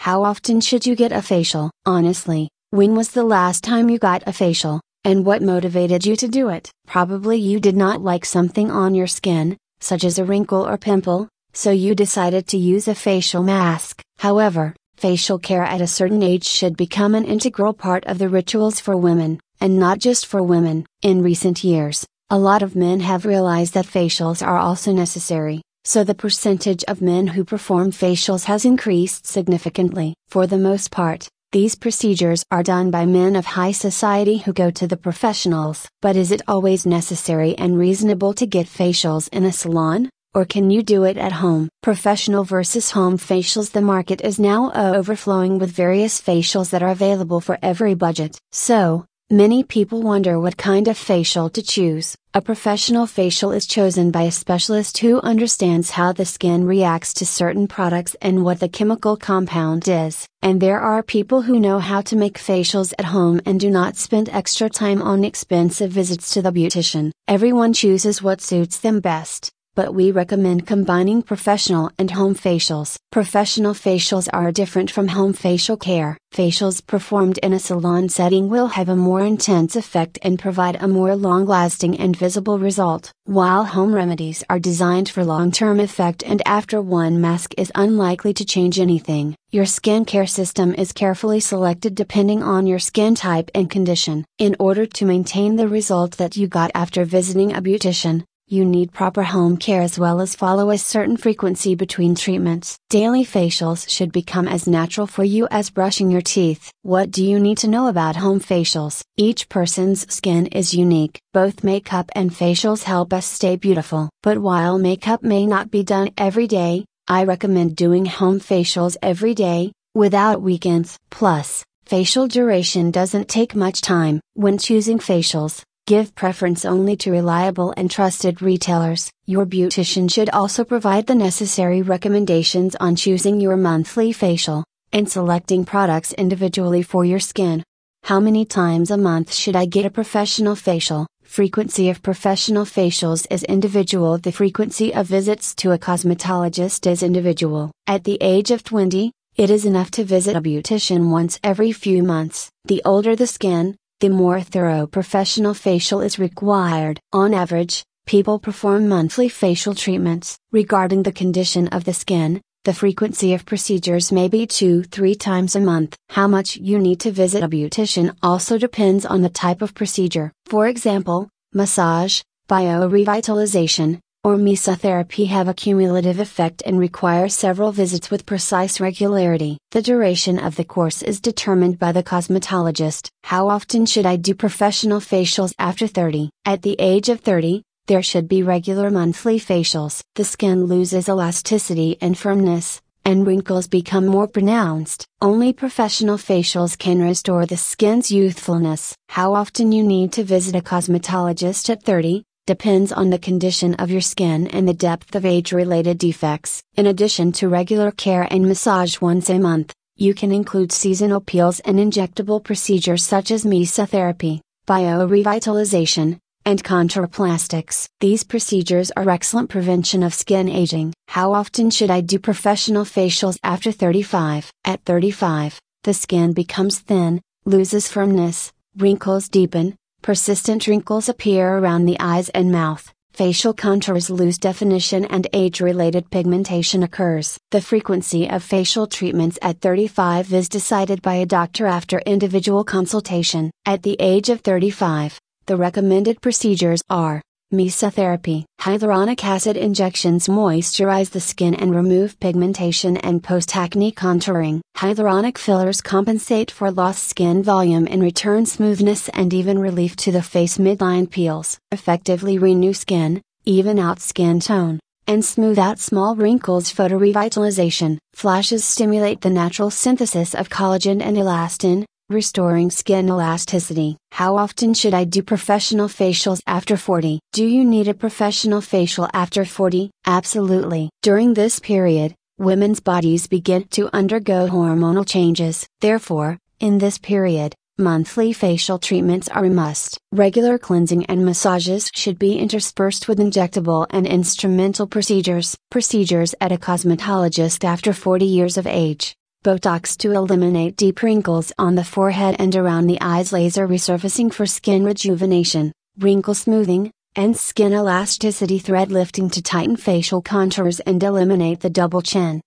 How often should you get a facial? Honestly, when was the last time you got a facial, and what motivated you to do it? Probably you did not like something on your skin, such as a wrinkle or pimple, so you decided to use a facial mask. However, facial care at a certain age should become an integral part of the rituals for women, and not just for women. In recent years, a lot of men have realized that facials are also necessary, so the percentage of men who perform facials has increased significantly. For the most part, these procedures are done by men of high society who go to the professionals. But is it always necessary and reasonable to get facials in a salon? Or can you do it at home? Professional versus home facials The market is now overflowing with various facials that are available for every budget. So, Many people wonder what kind of facial to choose. A professional facial is chosen by a specialist who understands how the skin reacts to certain products and what the chemical compound is. And there are people who know how to make facials at home and do not spend extra time on expensive visits to the beautician. Everyone chooses what suits them best but we recommend combining professional and home facials. Professional facials are different from home facial care. Facials performed in a salon setting will have a more intense effect and provide a more long lasting and visible result, while home remedies are designed for long term effect and after one mask is unlikely to change anything. Your skincare system is carefully selected depending on your skin type and condition. In order to maintain the result that you got after visiting a beautician, you need proper home care as well as follow a certain frequency between treatments. Daily facials should become as natural for you as brushing your teeth. What do you need to know about home facials? Each person's skin is unique. Both makeup and facials help us stay beautiful. But while makeup may not be done every day, I recommend doing home facials every day, without weekends. Plus, facial duration doesn't take much time. When choosing facials, Give preference only to reliable and trusted retailers. Your beautician should also provide the necessary recommendations on choosing your monthly facial, and selecting products individually for your skin. How many times a month should I get a professional facial? Frequency of professional facials is individual. The frequency of visits to a cosmetologist is individual. At the age of 20, it is enough to visit a beautician once every few months. The older the skin, the more thorough professional facial is required. On average, people perform monthly facial treatments. Regarding the condition of the skin, the frequency of procedures may be 2 3 times a month. How much you need to visit a beautician also depends on the type of procedure. For example, massage, biorevitalization, or mesotherapy have a cumulative effect and require several visits with precise regularity. The duration of the course is determined by the cosmetologist. How often should I do professional facials after 30? At the age of 30, there should be regular monthly facials. The skin loses elasticity and firmness, and wrinkles become more pronounced. Only professional facials can restore the skin's youthfulness. How often you need to visit a cosmetologist at 30? Depends on the condition of your skin and the depth of age related defects. In addition to regular care and massage once a month, you can include seasonal peels and injectable procedures such as mesotherapy, biorevitalization, and contour-plastics. These procedures are excellent prevention of skin aging. How often should I do professional facials after 35? At 35, the skin becomes thin, loses firmness, wrinkles deepen, Persistent wrinkles appear around the eyes and mouth, facial contours lose definition and age related pigmentation occurs. The frequency of facial treatments at 35 is decided by a doctor after individual consultation. At the age of 35, the recommended procedures are Mesotherapy. Hyaluronic acid injections moisturize the skin and remove pigmentation and post-acne contouring. Hyaluronic fillers compensate for lost skin volume and return smoothness and even relief to the face midline peels. Effectively renew skin, even out skin tone, and smooth out small wrinkles. Photorevitalization. Flashes stimulate the natural synthesis of collagen and elastin, Restoring skin elasticity. How often should I do professional facials after 40? Do you need a professional facial after 40? Absolutely. During this period, women's bodies begin to undergo hormonal changes. Therefore, in this period, monthly facial treatments are a must. Regular cleansing and massages should be interspersed with injectable and instrumental procedures. Procedures at a cosmetologist after 40 years of age. Botox to eliminate deep wrinkles on the forehead and around the eyes, laser resurfacing for skin rejuvenation, wrinkle smoothing, and skin elasticity thread lifting to tighten facial contours and eliminate the double chin.